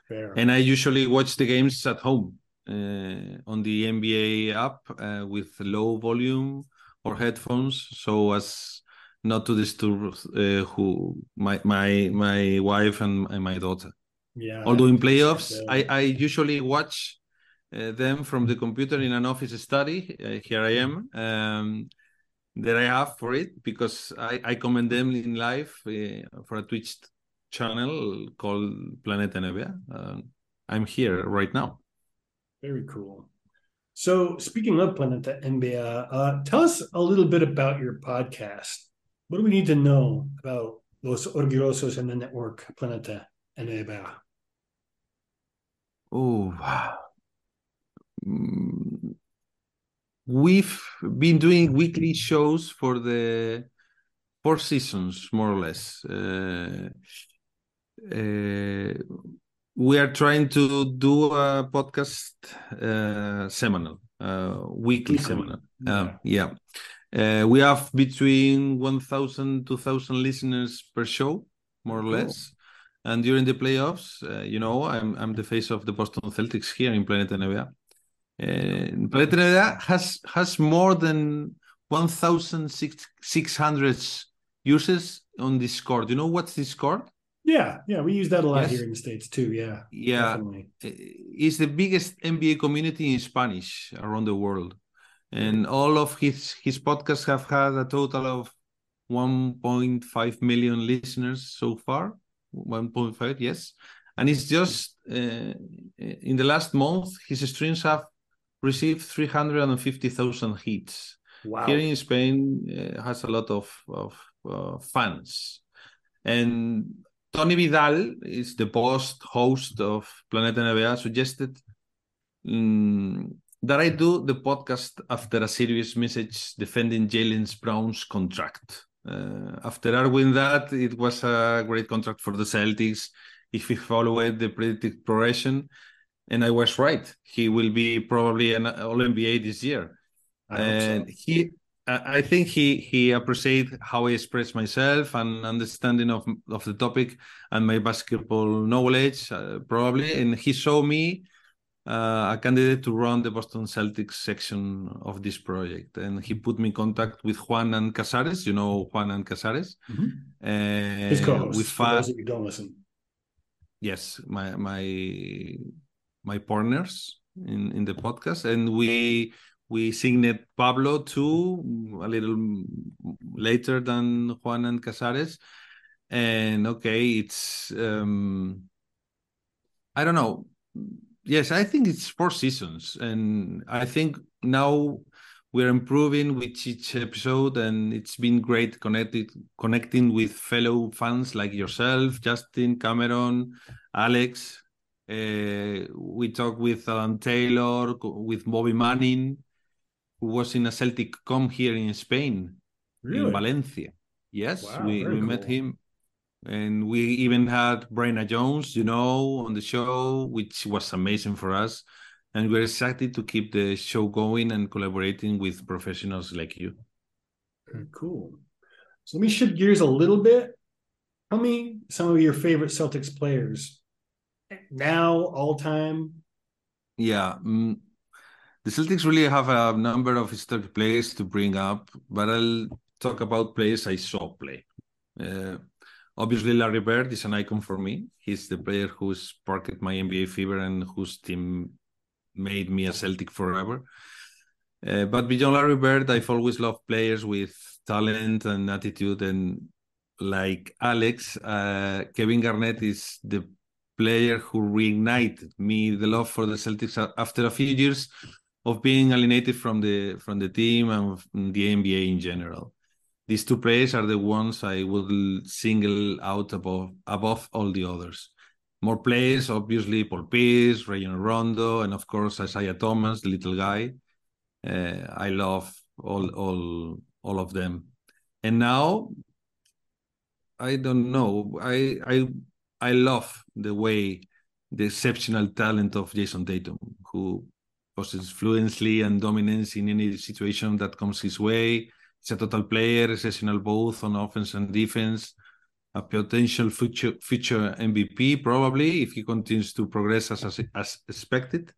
Fair. And I usually watch the games at home uh, on the NBA app uh, with low volume or headphones, so as not to disturb uh, who my my my wife and, and my daughter. Yeah. Although in playoffs, I I usually watch uh, them from the computer in an office study. Uh, here I am. Um, that I have for it because I, I comment them in live uh, for a Twitch channel called Planeta NBA. Uh, I'm here right now. Very cool. So, speaking of Planeta NBA, uh, tell us a little bit about your podcast. What do we need to know about Los Orgullosos and the network Planeta NBA? Oh, mm, we've been doing weekly shows for the four seasons, more or less. Uh, uh, we are trying to do a podcast uh, seminal, uh, weekly seminal. Uh, yeah. Uh, we have between 1,000, 2,000 listeners per show, more or less. And during the playoffs, uh, you know, I'm I'm the face of the Boston Celtics here in Planet NBA. Uh, Planeta NBA has has more than 1,600 users on Discord. You know what's Discord? Yeah, yeah, we use that a lot yes. here in the states too. Yeah, yeah, definitely. it's the biggest NBA community in Spanish around the world, and all of his his podcasts have had a total of 1.5 million listeners so far. 1.5, yes, and it's just uh, in the last month his streams have received 350,000 hits. Wow. Here in Spain uh, has a lot of of uh, fans, and Tony Vidal is the post host of Planeta NBA suggested um, that I do the podcast after a serious message defending Jaylen Brown's contract. Uh, after arguing that it was a great contract for the Celtics if he followed the predicted progression, and I was right. He will be probably an All NBA this year. And so. he I think he he appreciated how I express myself and understanding of of the topic and my basketball knowledge uh, probably, and he saw me uh, a candidate to run the Boston Celtics section of this project, and he put me in contact with Juan and Casares. You know Juan and Casares, mm-hmm. uh, his co-host. With for you don't listen. Yes, my my my partners in in the podcast, and we we signed Pablo too, a little later than Juan and Casares. And okay, it's um I don't know. Yes, I think it's four seasons, and I think now we're improving with each episode, and it's been great connected connecting with fellow fans like yourself, Justin, Cameron, Alex. Uh, we talk with Alan Taylor, with Bobby Manning, who was in a Celtic com here in Spain, really? in Valencia. Yes, wow, we, we cool. met him. And we even had Bryna Jones, you know, on the show, which was amazing for us. And we're excited to keep the show going and collaborating with professionals like you. Cool. So let me shift gears a little bit. Tell me some of your favorite Celtics players now, all time. Yeah. Um, the Celtics really have a number of historic players to bring up, but I'll talk about players I saw play. Uh, obviously, Larry Bird is an icon for me. He's the player who sparked my NBA fever and whose team made me a Celtic forever. Uh, but beyond Larry Bird, I've always loved players with talent and attitude. And like Alex, uh, Kevin Garnett is the player who reignited me the love for the Celtics after a few years of being alienated from the from the team and the NBA in general. These two players are the ones I will single out above above all the others. More players, obviously, Paul Pierce, Rajon Rondo, and of course Isaiah Thomas, the little guy. Uh, I love all all all of them. And now, I don't know. I I I love the way the exceptional talent of Jayson Tatum, who possesses fluency and dominance in any situation that comes his way. He's a total player, exceptional both on offense and defense. A potential future future MVP probably if he continues to progress as as, as expected.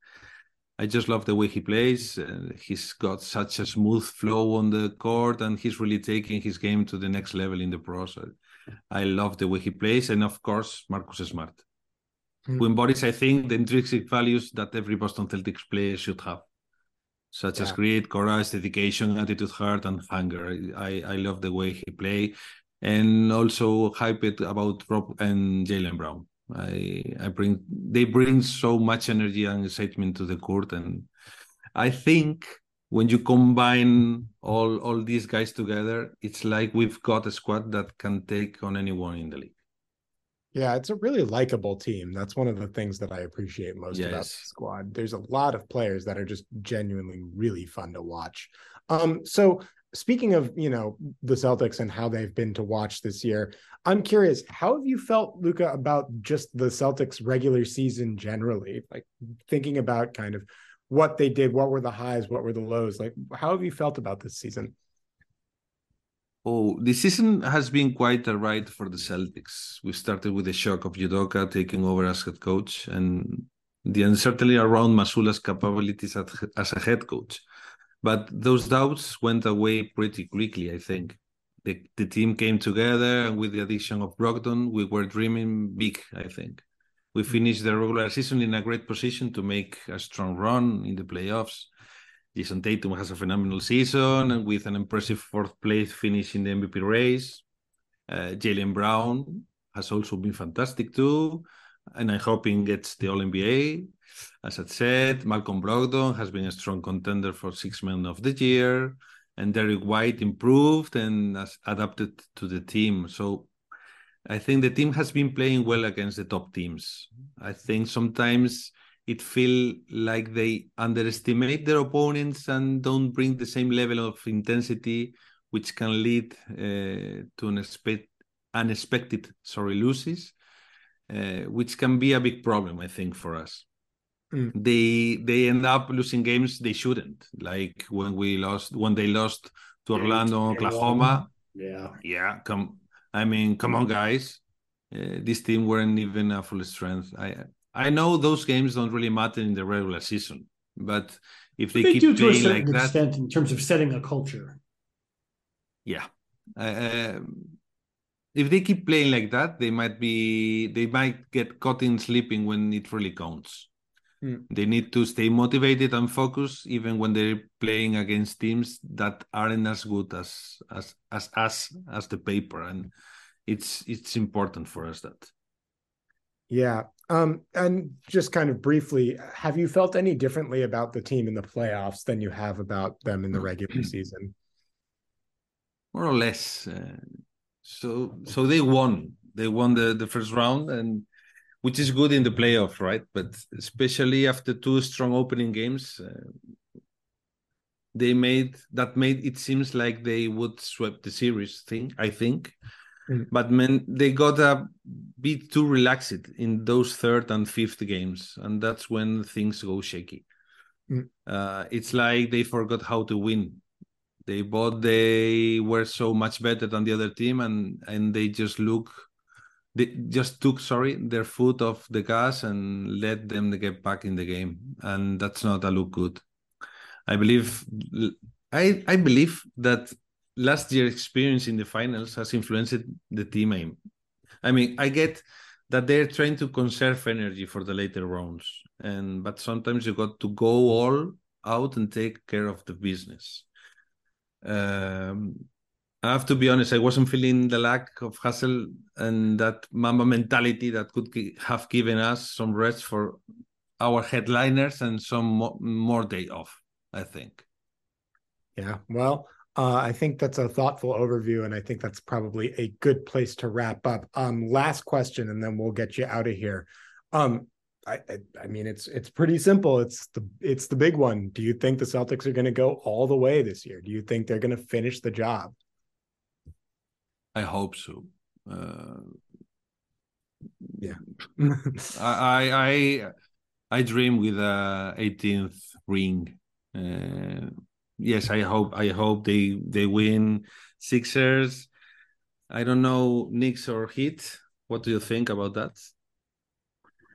I just love the way he plays. Uh, he's got such a smooth flow on the court, and he's really taking his game to the next level in the process. I love the way he plays, and of course, Marcus Smart mm. who embodies, I think, the intrinsic values that every Boston Celtics player should have, such yeah. as great courage, dedication, attitude, heart, and hunger. I, I love the way he play, and also hype it about Rob and Jaylen Brown. I I bring they bring so much energy and excitement to the court, and I think when you combine all all these guys together, it's like we've got a squad that can take on anyone in the league. Yeah, it's a really likable team. That's one of the things that I appreciate most yes. about the squad. There's a lot of players that are just genuinely really fun to watch. Um, so speaking of, you know, the Celtics and how they've been to watch this year, I'm curious, how have you felt, Luca, about just the Celtics regular season generally? Like thinking about kind of what they did, what were the highs, what were the lows? Like, how have you felt about this season? Oh, the season has been quite a ride for the Celtics. We started with the shock of Udoka taking over as head coach and the uncertainty around Mazzulla's capabilities as a head coach. But those doubts went away pretty quickly, I think. The, the team came together, and with the addition of Brogdon, we were dreaming big, I think. We hmm. finished the regular season in a great position to make a strong run in the playoffs. Jayson Tatum has a phenomenal season and with an impressive fourth place finish in the MVP race. Uh, Jaylen Brown has also been fantastic too, and I'm hoping gets the All NBA. As I said, Malcolm Brogdon has been a strong contender for six men of the year, and Derrick White improved and has adapted to the team. So I think the team has been playing well against the top teams. I think sometimes it feel like they underestimate their opponents and don't bring the same level of intensity, which can lead uh, to unexpected, unexpected sorry losses, uh, which can be a big problem, I think, for us. Mm. They they end up losing games they shouldn't, like when we lost when they lost to Orlando, Oklahoma. Yeah, yeah. Come, I mean, come on, guys. Uh, this team weren't even a full strength. I I know those games don't really matter in the regular season, but if they, they keep do playing like that, extent in terms of setting a culture, yeah. Uh, if they keep playing like that, they might be they might get caught in sleeping when it really counts. Mm. They need to stay motivated and focused even when they're playing against teams that aren't as good as as as us as the paper, and it's it's important for us that. Yeah. Um, and just kind of briefly, have you felt any differently about the team in the playoffs than you have about them in the regular season? More or less. Uh, so so they won. They won the, the first round and which is good in the playoff, right? But especially after two strong opening games, uh, they made that made it seems like they would sweep the series thing, I think. Mm. But man, they got a bit too relaxed in those third and fifth games, and that's when things go shaky. Mm. Uh, it's like they forgot how to win. They thought they were so much better than the other team, and and they just look, they just took sorry their foot off the gas and let them get back in the game, and that's not a look good. I believe, I I believe that last year's experience in the finals has influenced the team aim. I mean, I get that they're trying to conserve energy for the later rounds, and but sometimes you got to go all out and take care of the business. Um, I have to be honest, I wasn't feeling the lack of hustle and that Mamba mentality that could have given us some rest for our headliners and some more day off, I think. Yeah, well, uh, I think that's a thoughtful overview, and I think that's probably a good place to wrap up. Um, last question, and then we'll get you out of here. Um, I, I, I mean, it's it's pretty simple. It's the it's the big one. Do you think the Celtics are going to go all the way this year? Do you think they're going to finish the job? I hope so. Uh, yeah, I I I dream with a 18th ring. Uh, yes, I hope I hope they they win Sixers. I don't know Knicks or Heat. What do you think about that?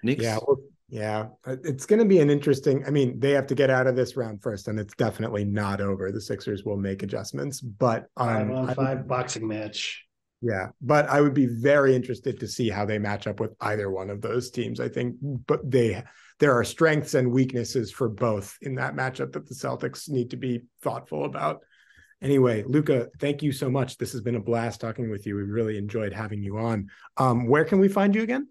Knicks. Yeah, well, yeah, it's going to be an interesting. I mean, they have to get out of this round first, and it's definitely not over. The Sixers will make adjustments, but um, five on five I, boxing match. Yeah, but I would be very interested to see how they match up with either one of those teams. I think, but they there are strengths and weaknesses for both in that matchup that the Celtics need to be thoughtful about. Anyway, Luca, thank you so much. This has been a blast talking with you. We really enjoyed having you on. Um, where can we find you again?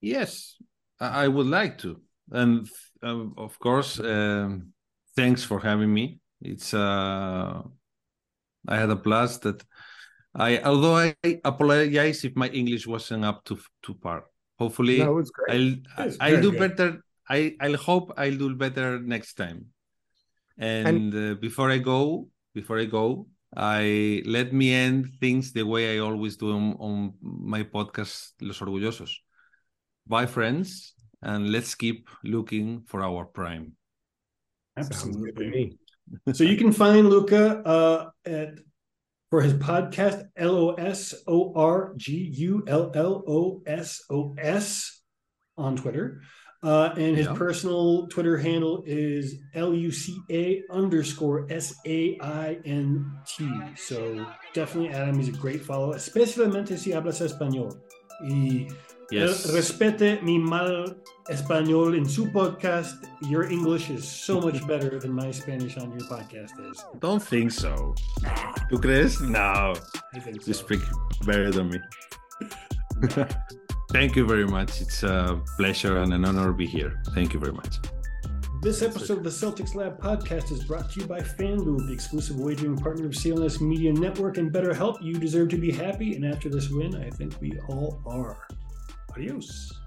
Yes, I would like to. and uh, of course, um, thanks for having me. It's uh, I had a blast. That I, although I apologize if my English wasn't up to to par. Hopefully, No, it was great. I'll It's I'll do good. better. I I'll hope I'll do better next time. And, uh, before I go, before I go, I let me end things the way I always do on, on my podcast, Los Orgullosos. Bye, friends, and let's keep looking for our prime. Sounds good to Absolutely. so you can find Luca uh, at for his podcast L O S O R G U L L O S O S on Twitter. Uh, and his Yeah. personal Twitter handle is L U C A underscore S A I N T. So definitely Adam. He's a great follow, especialmente si hablas español. Y Yes. Respete mi mal español in su podcast. Your English is so much better than my Spanish on your podcast is. Don't think so. ¿Tú crees? No. I think You so. speak better than me. Thank you very much. It's a pleasure and an honor to be here. Thank you very much. This episode of the Celtics Lab podcast is brought to you by FanDuel, the exclusive wagering partner of CLNS Media Network and BetterHelp. You deserve to be happy, and after this win, I think we all are. Adios.